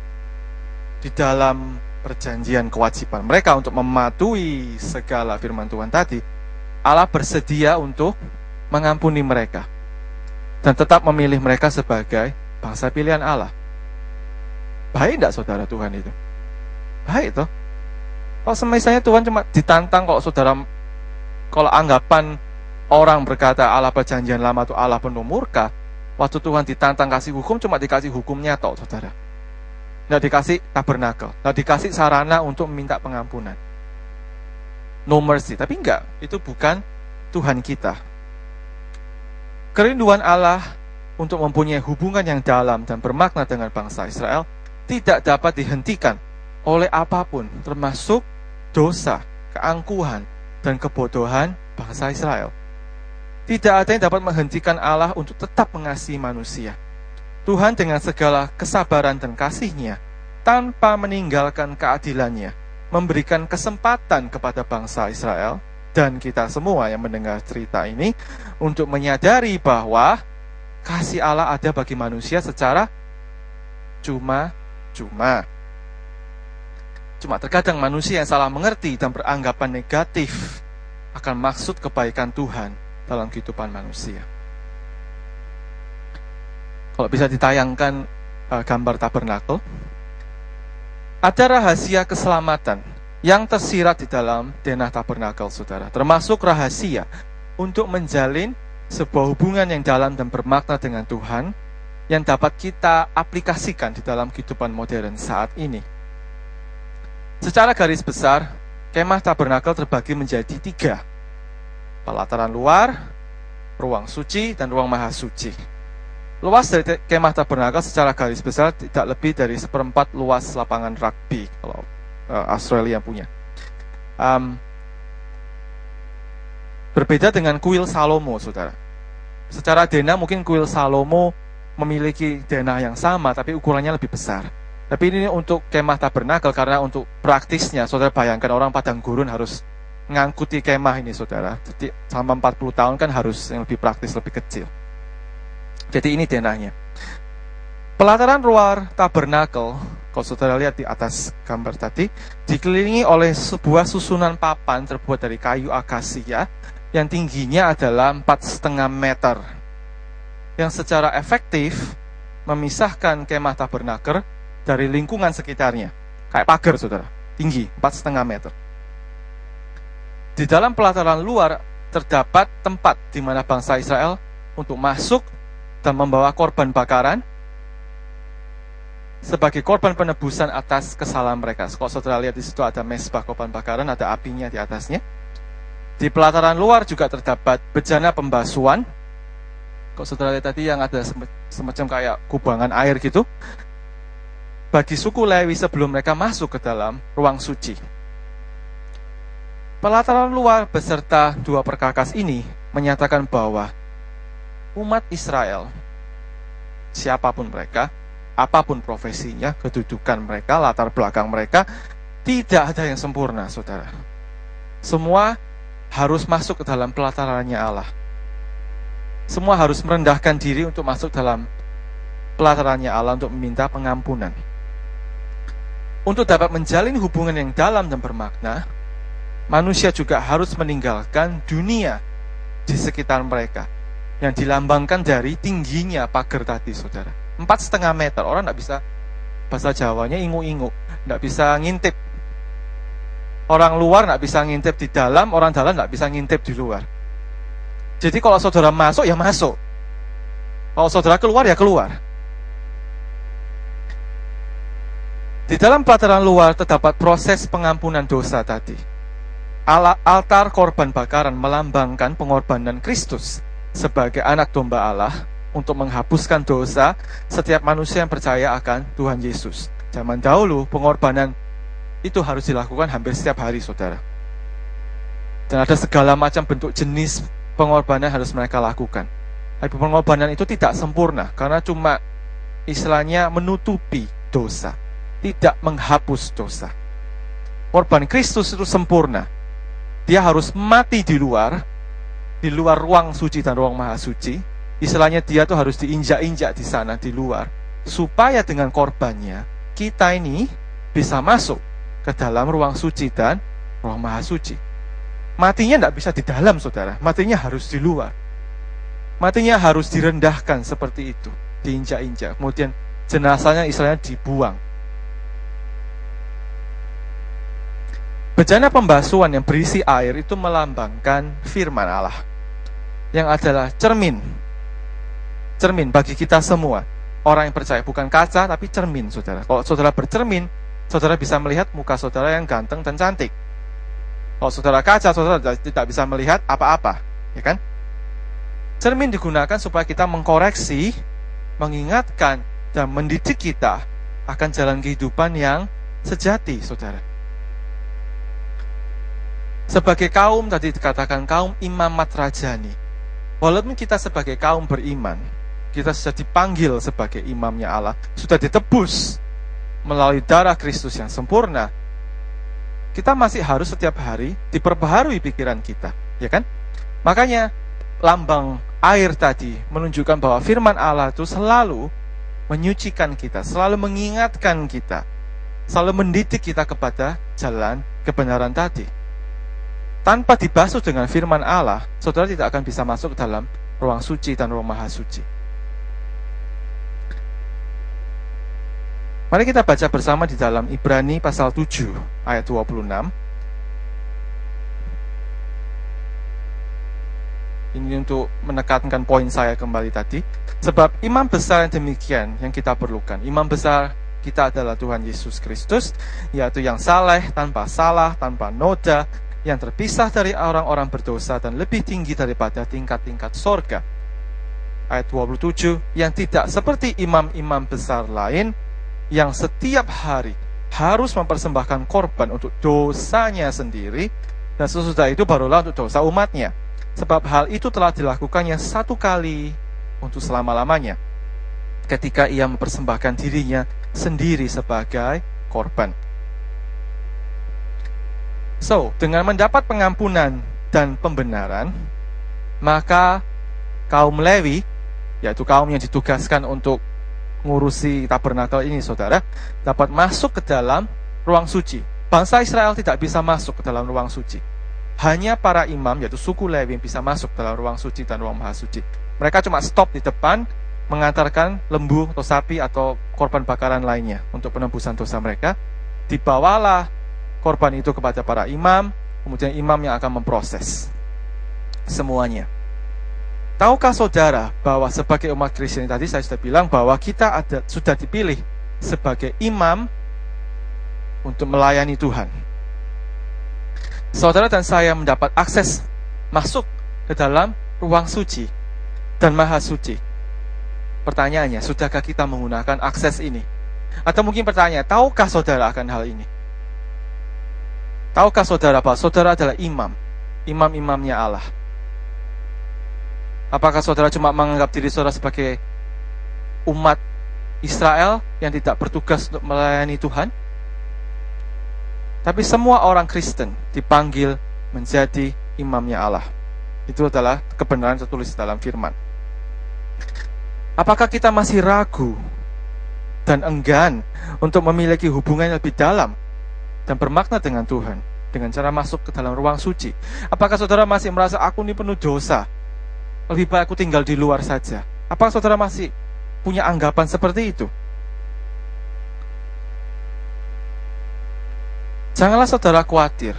di dalam perjanjian kewajiban mereka untuk mematuhi segala firman Tuhan tadi, Allah bersedia untuk mengampuni mereka dan tetap memilih mereka sebagai bangsa pilihan Allah. Baik tidak saudara Tuhan itu? Baik toh. Kalau semisalnya Tuhan cuma ditantang kok saudara kalau anggapan orang berkata Allah perjanjian lama itu Allah penuh murka, waktu Tuhan ditantang kasih hukum cuma dikasih hukumnya toh saudara nggak dikasih tabernakel, nggak dikasih sarana untuk meminta pengampunan. No mercy, tapi enggak, itu bukan Tuhan kita. Kerinduan Allah untuk mempunyai hubungan yang dalam dan bermakna dengan bangsa Israel tidak dapat dihentikan oleh apa pun, termasuk dosa, keangkuhan, dan kebodohan bangsa Israel. Tidak ada yang dapat menghentikan Allah untuk tetap mengasihi manusia. Tuhan dengan segala kesabaran dan kasihnya, tanpa meninggalkan keadilannya, memberikan kesempatan kepada bangsa Israel dan kita semua yang mendengar cerita ini untuk menyadari bahwa kasih Allah ada bagi manusia secara cuma-cuma. Cuma terkadang manusia yang salah mengerti dan beranggapan negatif akan maksud kebaikan Tuhan dalam kehidupan manusia. Kalau bisa ditayangkan uh, gambar tabernakel, ada rahasia keselamatan yang tersirat di dalam denah tabernakel, saudara. Termasuk rahasia untuk menjalin sebuah hubungan yang dalam dan bermakna dengan Tuhan yang dapat kita aplikasikan di dalam kehidupan modern saat ini. Secara garis besar, kemah tabernakel terbagi menjadi tiga. Pelataran luar, ruang suci, dan ruang maha suci. Luas dari kemah tabernakel secara garis besar tidak lebih dari seperempat luas lapangan rugby kalau uh, Australia punya. Um, berbeda dengan kuil Salomo, saudara. Secara denah mungkin kuil Salomo memiliki denah yang sama, tapi ukurannya lebih besar. Tapi ini untuk kemah tabernakel karena untuk praktisnya, saudara bayangkan orang padang gurun harus ngangkuti kemah ini saudara. Jadi selama 40 tahun kan harus yang lebih praktis, lebih kecil. Jadi ini denahnya. Pelataran luar tabernakel, kalau saudara lihat di atas gambar tadi, dikelilingi oleh sebuah susunan papan terbuat dari kayu akasia yang tingginya adalah empat setengah meter. Yang secara efektif memisahkan kemah tabernakel dari lingkungan sekitarnya. Kayak pagar, saudara. Tinggi, 4,5 meter. Di dalam pelataran luar terdapat tempat di mana bangsa Israel untuk masuk dan membawa korban bakaran sebagai korban penebusan atas kesalahan mereka. Kalau saudara lihat di situ ada mesbah korban bakaran, ada apinya di atasnya. Di pelataran luar juga terdapat bejana pembasuhan. Kalau saudara lihat tadi yang ada semacam kayak kubangan air gitu bagi suku Lewi sebelum mereka masuk ke dalam ruang suci. Pelataran luar beserta dua perkakas ini menyatakan bahwa umat Israel, siapa pun mereka, apa pun profesinya, kedudukan mereka, latar belakang mereka, tidak ada yang sempurna, saudara. Semua harus masuk ke dalam pelatarannya Allah. Semua harus merendahkan diri untuk masuk dalam pelatarannya Allah untuk meminta pengampunan. Untuk dapat menjalin hubungan yang dalam dan bermakna, manusia juga harus meninggalkan dunia di sekitar mereka yang dilambangkan dari tingginya pagar tadi, saudara. Empat setengah meter, orang tidak bisa bahasa Jawanya ingu-ingu, tidak bisa ngintip. Orang luar tidak bisa ngintip di dalam, orang dalam tidak bisa ngintip di luar. Jadi kalau saudara masuk ya masuk, kalau saudara keluar ya keluar. Di dalam pelataran luar terdapat proses pengampunan dosa tadi. Altar korban bakaran melambangkan pengorbanan Kristus sebagai anak domba Allah untuk menghapuskan dosa setiap manusia yang percaya akan Tuhan Yesus. Zaman dahulu pengorbanan itu harus dilakukan hampir setiap hari, saudara. Dan ada segala macam bentuk jenis pengorbanan harus mereka lakukan. Tapi pengorbanan itu tidak sempurna karena cuma istilahnya menutupi dosa tidak menghapus dosa. Korban Kristus itu sempurna. Dia harus mati di luar, di luar ruang suci dan ruang maha suci. Istilahnya dia tuh harus diinjak-injak di sana, di luar. Supaya dengan korbannya, kita ini bisa masuk ke dalam ruang suci dan ruang maha suci. Matinya tidak bisa di dalam, saudara. Matinya harus di luar. Matinya harus direndahkan seperti itu. Diinjak-injak. Kemudian jenazahnya istilahnya dibuang Bejana pembasuhan yang berisi air itu melambangkan firman Allah yang adalah cermin. Cermin bagi kita semua. Orang yang percaya bukan kaca tapi cermin, Saudara. Kalau Saudara bercermin, Saudara bisa melihat muka Saudara yang ganteng dan cantik. Kalau Saudara kaca, Saudara tidak bisa melihat apa-apa, ya kan? Cermin digunakan supaya kita mengkoreksi, mengingatkan dan mendidik kita akan jalan kehidupan yang sejati, Saudara. Sebagai kaum tadi dikatakan kaum imamat rajani. Walaupun kita sebagai kaum beriman, kita sudah dipanggil sebagai imamnya Allah, sudah ditebus melalui darah Kristus yang sempurna. Kita masih harus setiap hari diperbaharui pikiran kita, ya kan? Makanya lambang air tadi menunjukkan bahwa firman Allah itu selalu menyucikan kita, selalu mengingatkan kita, selalu mendidik kita kepada jalan kebenaran tadi tanpa dibasuh dengan firman Allah, saudara tidak akan bisa masuk ke dalam ruang suci dan ruang maha suci. Mari kita baca bersama di dalam Ibrani pasal 7 ayat 26. Ini untuk menekankan poin saya kembali tadi. Sebab imam besar yang demikian yang kita perlukan. Imam besar kita adalah Tuhan Yesus Kristus, yaitu yang saleh, tanpa salah, tanpa noda, yang terpisah dari orang-orang berdosa dan lebih tinggi daripada tingkat-tingkat sorga. Ayat 27, yang tidak seperti imam-imam besar lain, yang setiap hari harus mempersembahkan korban untuk dosanya sendiri, dan sesudah itu barulah untuk dosa umatnya. Sebab hal itu telah dilakukannya satu kali untuk selama-lamanya. Ketika ia mempersembahkan dirinya sendiri sebagai korban. So, dengan mendapat pengampunan dan pembenaran, maka kaum Lewi, yaitu kaum yang ditugaskan untuk ngurusi tabernakel ini, saudara, dapat masuk ke dalam ruang suci. Bangsa Israel tidak bisa masuk ke dalam ruang suci. Hanya para imam, yaitu suku Lewi, yang bisa masuk dalam ruang suci dan ruang maha suci. Mereka cuma stop di depan, mengantarkan lembu atau sapi atau korban bakaran lainnya untuk penebusan dosa mereka. Dibawalah korban itu kepada para imam, kemudian imam yang akan memproses semuanya. Tahukah saudara bahwa sebagai umat Kristen tadi saya sudah bilang bahwa kita ada sudah dipilih sebagai imam untuk melayani Tuhan. Saudara dan saya mendapat akses masuk ke dalam ruang suci dan maha suci. Pertanyaannya, sudahkah kita menggunakan akses ini? Atau mungkin pertanyaan, tahukah saudara akan hal ini? Tahukah saudara bahwa saudara adalah imam, imam-imamnya Allah? Apakah saudara cuma menganggap diri saudara sebagai umat Israel yang tidak bertugas untuk melayani Tuhan? Tapi semua orang Kristen dipanggil menjadi imamnya Allah. Itu adalah kebenaran tertulis dalam firman. Apakah kita masih ragu dan enggan untuk memiliki hubungan yang lebih dalam dan bermakna dengan Tuhan dengan cara masuk ke dalam ruang suci. Apakah saudara masih merasa aku ini penuh dosa? Lebih baik aku tinggal di luar saja. Apakah saudara masih punya anggapan seperti itu? Janganlah saudara khawatir,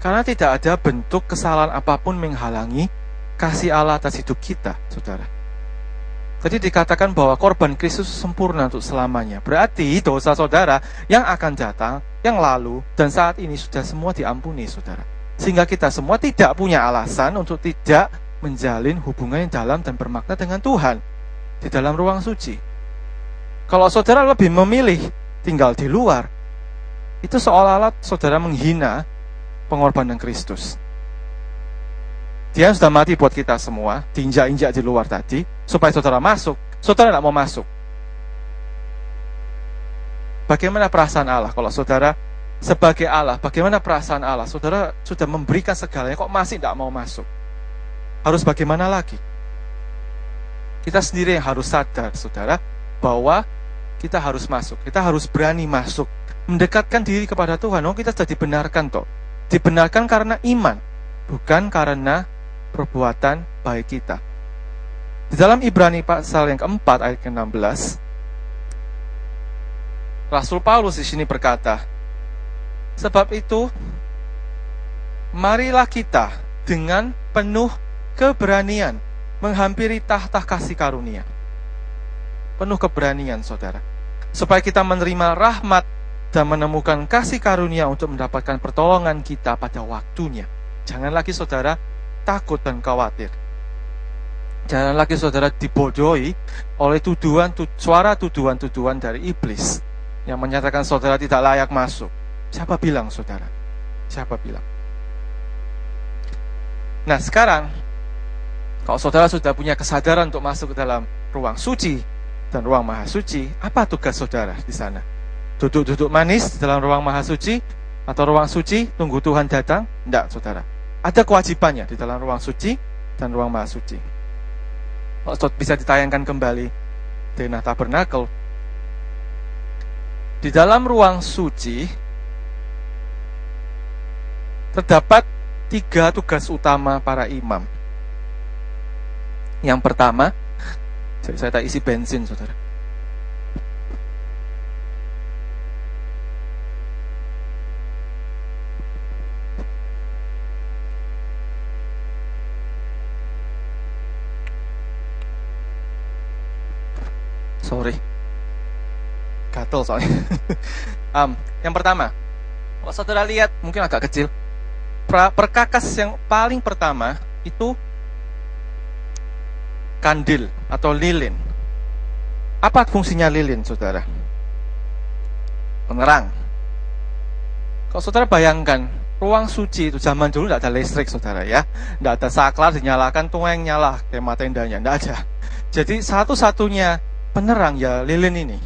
karena tidak ada bentuk kesalahan apa pun menghalangi kasih Allah atas hidup kita, saudara. Jadi dikatakan bahwa korban Kristus sempurna untuk selamanya. Berarti dosa saudara yang akan datang, yang lalu, dan saat ini sudah semua diampuni saudara. Sehingga kita semua tidak punya alasan untuk tidak menjalin hubungan yang dalam dan bermakna dengan Tuhan. Di dalam ruang suci. Kalau saudara lebih memilih tinggal di luar, itu seolah-olah saudara menghina pengorbanan Kristus. Dia sudah mati buat kita semua, diinjak-injak di luar tadi, supaya saudara masuk. Saudara tidak mau masuk. Bagaimana perasaan Allah kalau saudara sebagai Allah, bagaimana perasaan Allah? Saudara sudah memberikan segalanya, kok masih tidak mau masuk? Harus bagaimana lagi? Kita sendiri yang harus sadar, saudara, bahwa kita harus masuk. Kita harus berani masuk. Mendekatkan diri kepada Tuhan. Oh, kita sudah dibenarkan, toh. Dibenarkan karena iman, bukan karena perbuatan baik kita. Di dalam Ibrani pasal yang keempat ayat ke-16, Rasul Paulus di sini berkata, Sebab itu, marilah kita dengan penuh keberanian menghampiri tahta kasih karunia. Penuh keberanian, saudara. Supaya kita menerima rahmat dan menemukan kasih karunia untuk mendapatkan pertolongan kita pada waktunya. Jangan lagi saudara takut dan khawatir. Jangan lagi saudara dibodohi oleh tuduhan, tu, suara tuduhan-tuduhan dari iblis yang menyatakan saudara tidak layak masuk. Siapa bilang saudara? Siapa bilang? Nah sekarang, kalau saudara sudah punya kesadaran untuk masuk ke dalam ruang suci dan ruang maha suci, apa tugas saudara di sana? Duduk-duduk manis dalam ruang maha suci atau ruang suci, tunggu Tuhan datang? Tidak, saudara ada kewajibannya di dalam ruang suci dan ruang maha suci. Oh, bisa ditayangkan kembali di tabernakel. Di dalam ruang suci terdapat tiga tugas utama para imam. Yang pertama, saya tak isi bensin, saudara. Sorry. Gatel soalnya. <laughs> Um, yang pertama kalau saudara lihat mungkin agak kecil. Perkakas yang paling pertama itu kandil atau lilin. Apa fungsinya lilin saudara? Penerang. Kalau saudara bayangkan ruang suci itu zaman dulu tidak ada listrik saudara ya. Tidak ada saklar dinyalakan tueng nyala kayak mata indahnya tidak ada. Jadi satu-satunya penerang ya lilin ini.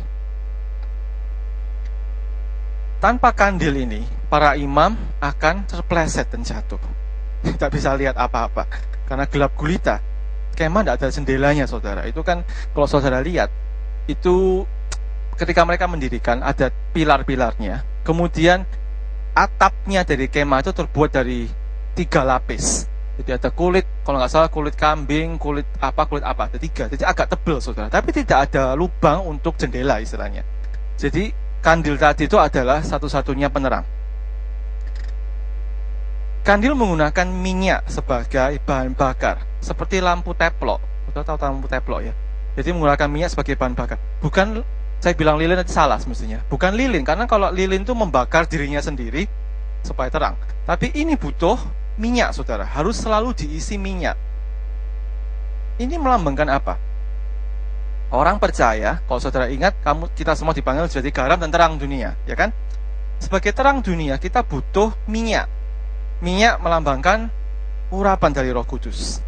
tanpa kandil ini, para imam akan terpleset dan jatuh. <laughs> Tidak bisa lihat apa-apa. Karena gelap gulita. Kemah tidak ada jendelanya, saudara. Itu kan, kalau saudara lihat, itu ketika mereka mendirikan, ada pilar-pilarnya. Kemudian, atapnya dari kemah itu terbuat dari tiga lapis. Jadi ada kulit, kalau nggak salah kulit kambing, kulit apa, kulit apa, ada tiga. Jadi agak tebal, saudara. Tapi tidak ada lubang untuk jendela istilahnya. Jadi kandil tadi itu adalah satu-satunya penerang. Kandil menggunakan minyak sebagai bahan bakar, seperti lampu teplok. Saudara tahu lampu teplok ya? Jadi menggunakan minyak sebagai bahan bakar. Bukan saya bilang lilin itu salah semestinya. Bukan lilin, karena kalau lilin itu membakar dirinya sendiri supaya terang. Tapi ini butuh minyak, saudara. Harus selalu diisi minyak. Ini melambangkan apa? Orang percaya, kalau saudara ingat, kamu kita semua dipanggil jadi garam dan terang dunia, ya kan? Sebagai terang dunia, kita butuh minyak. Minyak melambangkan urapan dari Roh Kudus.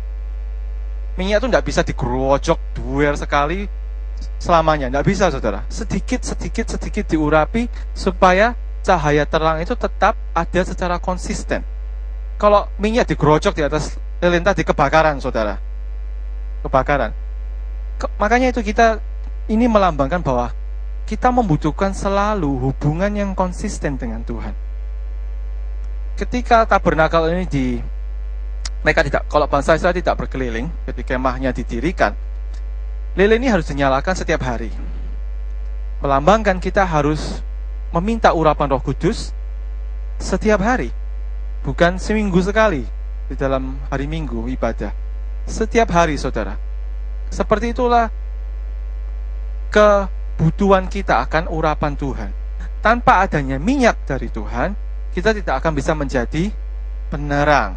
Minyak itu tidak bisa digerojok duer sekali selamanya, tidak bisa, saudara. Sedikit, sedikit, sedikit diurapi supaya cahaya terang itu tetap ada secara konsisten kalau minyak digerocok di atas lilin tadi kebakaran, saudara. Kebakaran. Ke, makanya itu kita ini melambangkan bahwa kita membutuhkan selalu hubungan yang konsisten dengan Tuhan. Ketika tabernakel ini di mereka tidak kalau bangsa Israel tidak berkeliling, ketika kemahnya didirikan, lilin ini harus dinyalakan setiap hari. Melambangkan kita harus meminta urapan Roh Kudus setiap hari bukan seminggu sekali di dalam hari Minggu ibadah. Setiap hari, saudara. Seperti itulah kebutuhan kita akan urapan Tuhan. Tanpa adanya minyak dari Tuhan, kita tidak akan bisa menjadi penerang.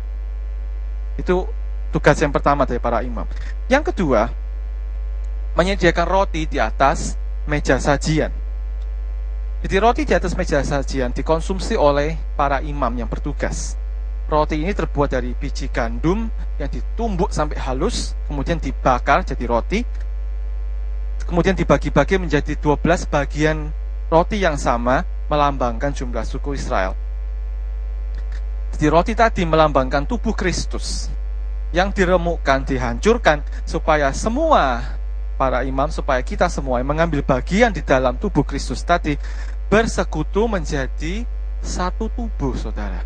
Itu tugas yang pertama dari para imam. Yang kedua, menyediakan roti di atas meja sajian. Jadi roti di atas meja sajian dikonsumsi oleh para imam yang bertugas. Roti ini terbuat dari biji gandum yang ditumbuk sampai halus, kemudian dibakar jadi roti, kemudian dibagi-bagi menjadi 12 bagian roti yang sama melambangkan jumlah suku Israel. Jadi roti tadi melambangkan tubuh Kristus yang diremukkan, dihancurkan supaya semua para imam supaya kita semua mengambil bagian di dalam tubuh Kristus tadi bersekutu menjadi satu tubuh, saudara.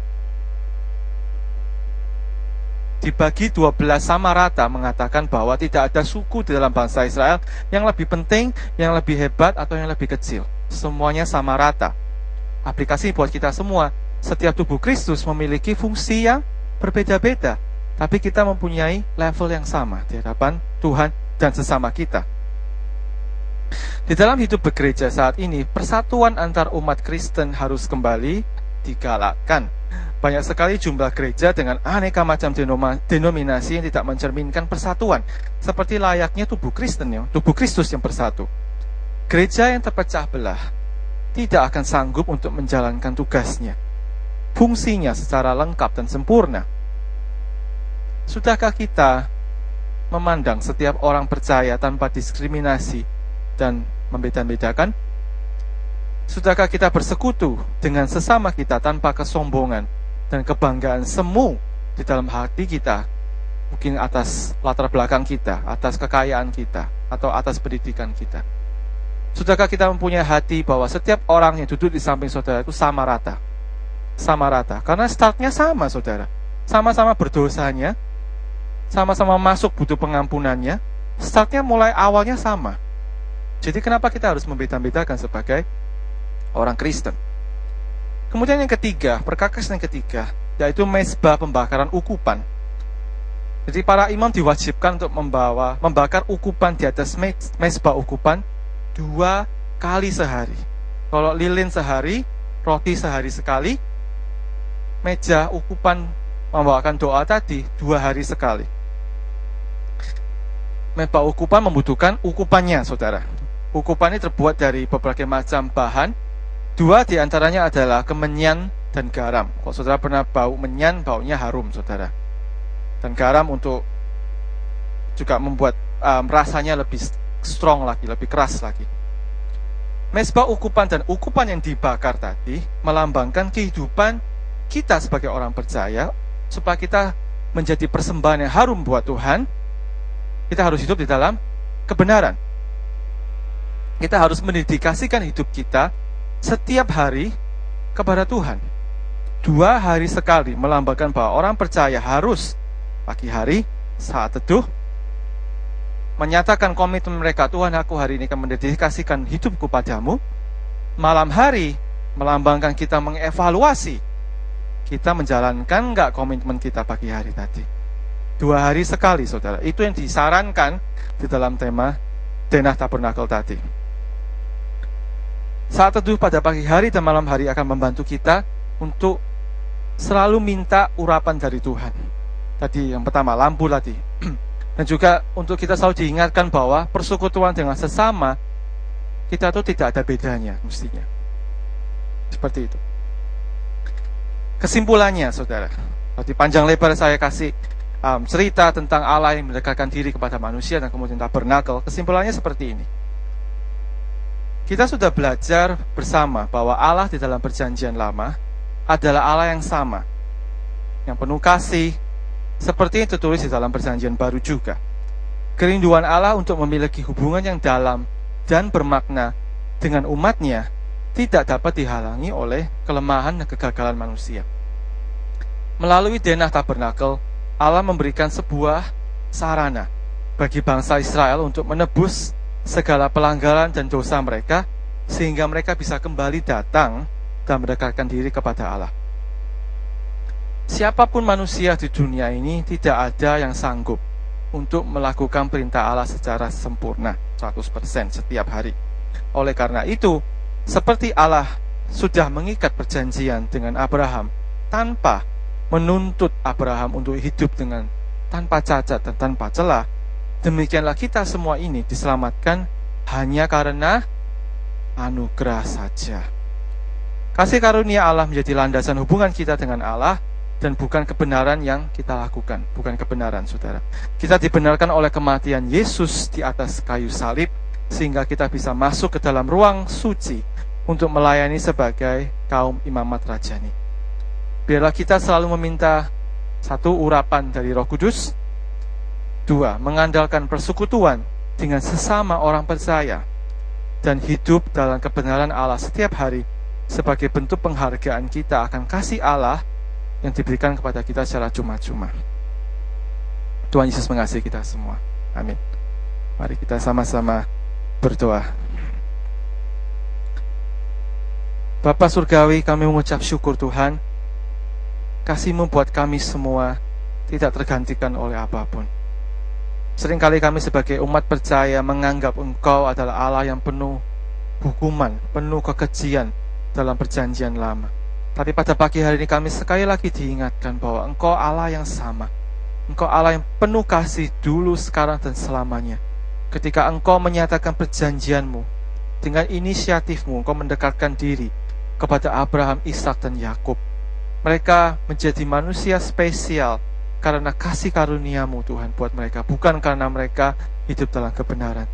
Dibagi 12 sama rata mengatakan bahwa tidak ada suku di dalam bangsa Israel yang lebih penting, yang lebih hebat, atau yang lebih kecil. Semuanya sama rata. Aplikasi buat kita semua. Setiap tubuh Kristus memiliki fungsi yang berbeda-beda. Tapi kita mempunyai level yang sama di hadapan Tuhan dan sesama kita. Di dalam hidup begereja saat ini, persatuan antar umat Kristen harus kembali digalakkan. Banyak sekali jumlah gereja dengan aneka macam denominasi yang tidak mencerminkan persatuan, seperti layaknya tubuh Kristen ya, tubuh Kristus yang bersatu. Gereja yang terpecah belah tidak akan sanggup untuk menjalankan tugasnya, fungsinya secara lengkap dan sempurna. Sudahkah kita memandang setiap orang percaya tanpa diskriminasi dan membeda-bedakan? Sudahkah kita bersekutu dengan sesama kita tanpa kesombongan dan kebanggaan semu di dalam hati kita? Mungkin atas latar belakang kita, atas kekayaan kita, atau atas pendidikan kita. Sudahkah kita mempunyai hati bahwa setiap orang yang duduk di samping saudara itu sama rata? Sama rata. Karena startnya sama, saudara. Sama-sama berdosanya, sama-sama masuk butuh pengampunannya, startnya mulai awalnya sama. Jadi kenapa kita harus membeda-bedakan sebagai orang Kristen? Kemudian yang ketiga, perkakas yang ketiga, yaitu mesbah pembakaran ukupan. Jadi para imam diwajibkan untuk membawa membakar ukupan di atas mesbah ukupan dua kali sehari. Kalau lilin sehari, roti sehari sekali, meja ukupan membawakan doa tadi dua hari sekali. Mepa ukupan membutuhkan ukupannya, saudara. Ukupan ini terbuat dari berbagai macam bahan. Dua di antaranya adalah kemenyan dan garam. Kalau saudara pernah bau menyan, baunya harum, saudara. Dan garam untuk juga membuat um, rasanya lebih strong lagi, lebih keras lagi. Mesbah ukupan dan ukupan yang dibakar tadi melambangkan kehidupan kita sebagai orang percaya supaya kita menjadi persembahan yang harum buat Tuhan. Kita harus hidup di dalam kebenaran. Kita harus mendedikasikan hidup kita setiap hari kepada Tuhan. Dua hari sekali melambangkan bahwa orang percaya harus pagi hari saat teduh menyatakan komitmen mereka, Tuhan aku hari ini akan mendedikasikan hidupku padamu. Malam hari melambangkan kita mengevaluasi kita menjalankan nggak komitmen kita pagi hari tadi. Dua hari sekali, saudara. Itu yang disarankan di dalam tema Denah Tabernakel tadi. Saat teduh pada pagi hari dan malam hari akan membantu kita untuk selalu minta urapan dari Tuhan. Tadi yang pertama, lampu tadi. <clears throat> Dan juga untuk kita selalu diingatkan bahwa persekutuan dengan sesama kita tuh tidak ada bedanya mestinya. Seperti itu. Kesimpulannya, saudara. Di panjang lebar saya kasih um, cerita tentang Allah yang mendekatkan diri kepada manusia dan kemudian tabernakel. Kesimpulannya seperti ini. Kita sudah belajar bersama bahwa Allah di dalam perjanjian lama adalah Allah yang sama. Yang penuh kasih, seperti yang tertulis di dalam perjanjian baru juga. Kerinduan Allah untuk memiliki hubungan yang dalam dan bermakna dengan umatnya tidak dapat dihalangi oleh kelemahan dan kegagalan manusia. Melalui denah tabernakel, Allah memberikan sebuah sarana bagi bangsa Israel untuk menebus segala pelanggaran dan dosa mereka sehingga mereka bisa kembali datang dan mendekatkan diri kepada Allah. Siapa pun manusia di dunia ini tidak ada yang sanggup untuk melakukan perintah Allah secara sempurna 100% setiap hari. Oleh karena itu, seperti Allah sudah mengikat perjanjian dengan Abraham tanpa menuntut Abraham untuk hidup dengan tanpa cacat dan tanpa celah, demikianlah kita semua ini diselamatkan hanya karena anugerah saja. Kasih karunia Allah menjadi landasan hubungan kita dengan Allah dan bukan kebenaran yang kita lakukan, bukan kebenaran saudara. Kita dibenarkan oleh kematian Yesus di atas kayu salib sehingga kita bisa masuk ke dalam ruang suci untuk melayani sebagai kaum imamat rajani. Biarlah kita selalu meminta satu urapan dari Roh Kudus, dua mengandalkan persekutuan dengan sesama orang percaya dan hidup dalam kebenaran Allah setiap hari sebagai bentuk penghargaan kita akan kasih Allah yang diberikan kepada kita secara cuma-cuma. Tuhan Yesus mengasihi kita semua. Amin. Mari kita sama-sama berdoa. Bapak Surgawi, kami mengucap syukur Tuhan. Kasih-Mu buat kami semua tidak tergantikan oleh apa pun. Seringkali kami sebagai umat percaya menganggap Engkau adalah Allah yang penuh hukuman, penuh kekejian dalam perjanjian lama. Tapi pada pagi hari ini kami sekali lagi diingatkan bahwa Engkau Allah yang sama. Engkau Allah yang penuh kasih dulu, sekarang, dan selamanya. Ketika Engkau menyatakan perjanjianmu, dengan inisiatifmu Engkau mendekatkan diri kepada Abraham, Ishak, dan Yakub. Mereka menjadi manusia spesial karena kasih karuniamu Tuhan buat mereka, bukan karena mereka hidup dalam kebenaran.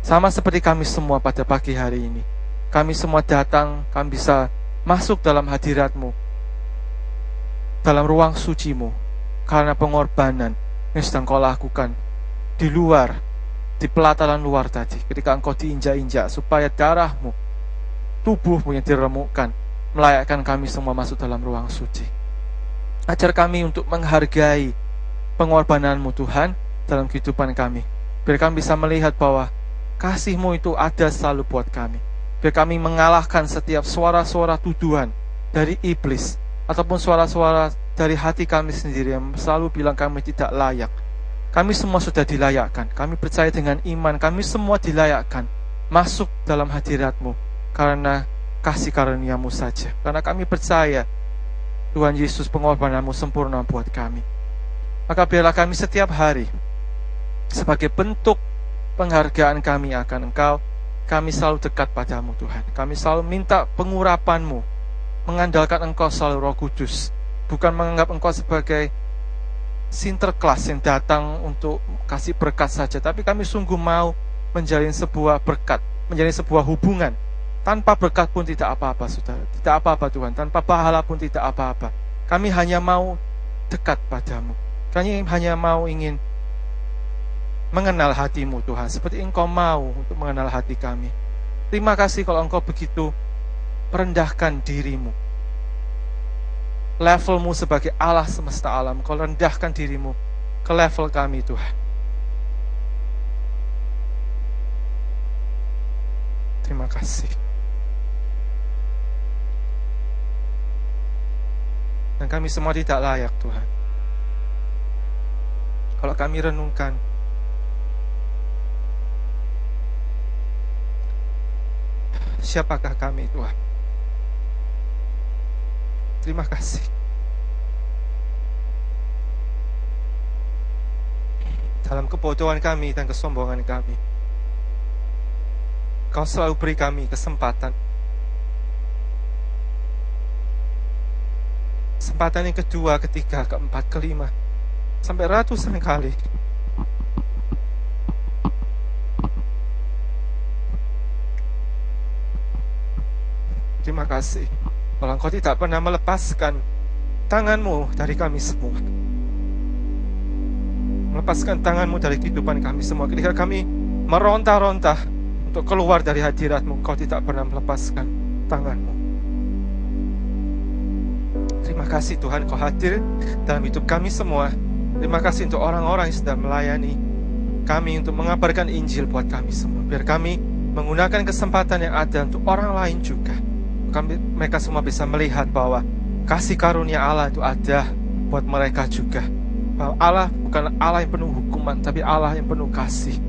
Sama seperti kami semua pada pagi hari ini. Kami semua datang, kami bisa masuk dalam hadiratmu, dalam ruang sucimu, karena pengorbanan yang sedang kau lakukan di luar, di pelataran luar tadi, ketika engkau diinjak-injak, supaya darahmu, tubuhmu yang diremukkan, melayakkan kami semua masuk dalam ruang suci. Ajar kami untuk menghargai pengorbananmu Tuhan dalam kehidupan kami. Biar kami bisa melihat bahwa kasihmu itu ada selalu buat kami Biar kami mengalahkan setiap suara-suara tuduhan dari iblis ataupun suara-suara dari hati kami sendiri yang selalu bilang kami tidak layak. Kami semua sudah dilayakkan. Kami percaya dengan iman. Kami semua dilayakkan masuk dalam hadiratmu karena kasih karuniamu saja. Karena kami percaya Tuhan Yesus pengorbananmu sempurna buat kami. Maka biarlah kami setiap hari sebagai bentuk penghargaan kami akan Engkau kami selalu dekat padamu Tuhan. Kami selalu minta pengurapanmu, mengandalkan Engkau selalu roh kudus. Bukan menganggap Engkau sebagai sinterklas yang datang untuk kasih berkat saja. Tapi kami sungguh mau menjalin sebuah berkat, menjalin sebuah hubungan Tanpa berkat pun tidak apa-apa, saudara. Tidak apa-apa Tuhan. Tanpa pahala pun tidak apa-apa. Kami hanya mau dekat padamu. Kami hanya mau ingin mengenal hatimu Tuhan. Seperti engkau mau untuk mengenal hati kami. Terima kasih kalau engkau begitu merendahkan dirimu. Levelmu sebagai Allah semesta alam. Kau rendahkan dirimu ke level kami Tuhan. Terima kasih. Dan kami semua tidak layak Tuhan. Kalau kami renungkan, siapakah kami Tuhan? Terima kasih. Dalam kebodohan kami dan kesombongan kami, Kau selalu beri kami kesempatan Kesempatan yang kedua, ketiga, keempat, kelima, sampai ratusan kali. Terima kasih. Kalau engkau tidak pernah melepaskan tanganmu dari kami semua. Melepaskan tanganmu dari kehidupan kami semua. Ketika kami meronta-ronta untuk keluar dari hadiratmu, engkau tidak pernah melepaskan tanganmu. Terima kasih Tuhan kau hadir dalam hidup kami semua. Terima kasih untuk orang-orang yang sedang melayani kami untuk mengabarkan Injil buat kami semua. Biar kami menggunakan kesempatan yang ada untuk orang lain juga. Kami, mereka semua bisa melihat bahwa kasih karunia Allah itu ada buat mereka juga. Bahwa Allah bukan Allah yang penuh hukuman, tapi Allah yang penuh kasih.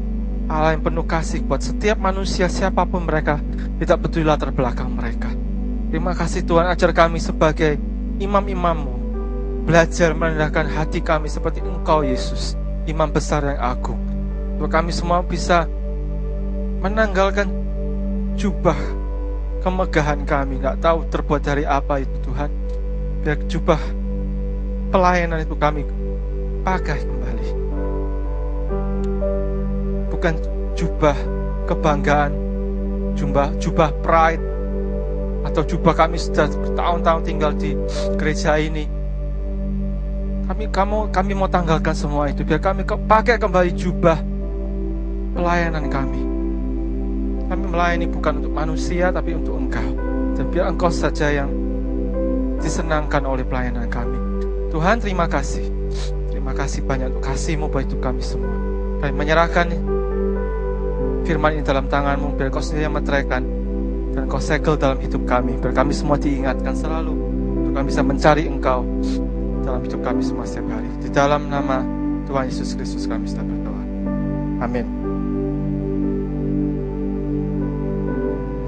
Allah yang penuh kasih buat setiap manusia siapa pun mereka, tidak peduli latar belakang mereka. Terima kasih Tuhan ajar kami sebagai imam-imammu belajar merendahkan hati kami seperti engkau Yesus imam besar yang agung. Supaya kami semua bisa menanggalkan jubah kemegahan kami. Nggak tahu terbuat dari apa itu Tuhan. Biar jubah pelayanan itu kami pakai kembali. Bukan jubah kebanggaan jubah jubah pride atau jubah kami sudah bertahun-tahun tinggal di gereja ini. Kami kamu kami mau tanggalkan semua itu biar kami pakai kembali jubah pelayanan kami. Kami melayani bukan untuk manusia tapi untuk Engkau. Dan biar Engkau saja yang disenangkan oleh pelayanan kami. Tuhan terima kasih. Terima kasih banyak untuk kasihmu buat hidup kami semua. Kami menyerahkan firman ini dalam tanganmu biar kau sendiri yang meteraikan dan kau segel dalam hidup kami biar kami semua diingatkan selalu untuk kami bisa mencari engkau dalam hidup kami semua setiap hari. Di dalam nama Tuhan Yesus Kristus kami sedang berdoa. Amin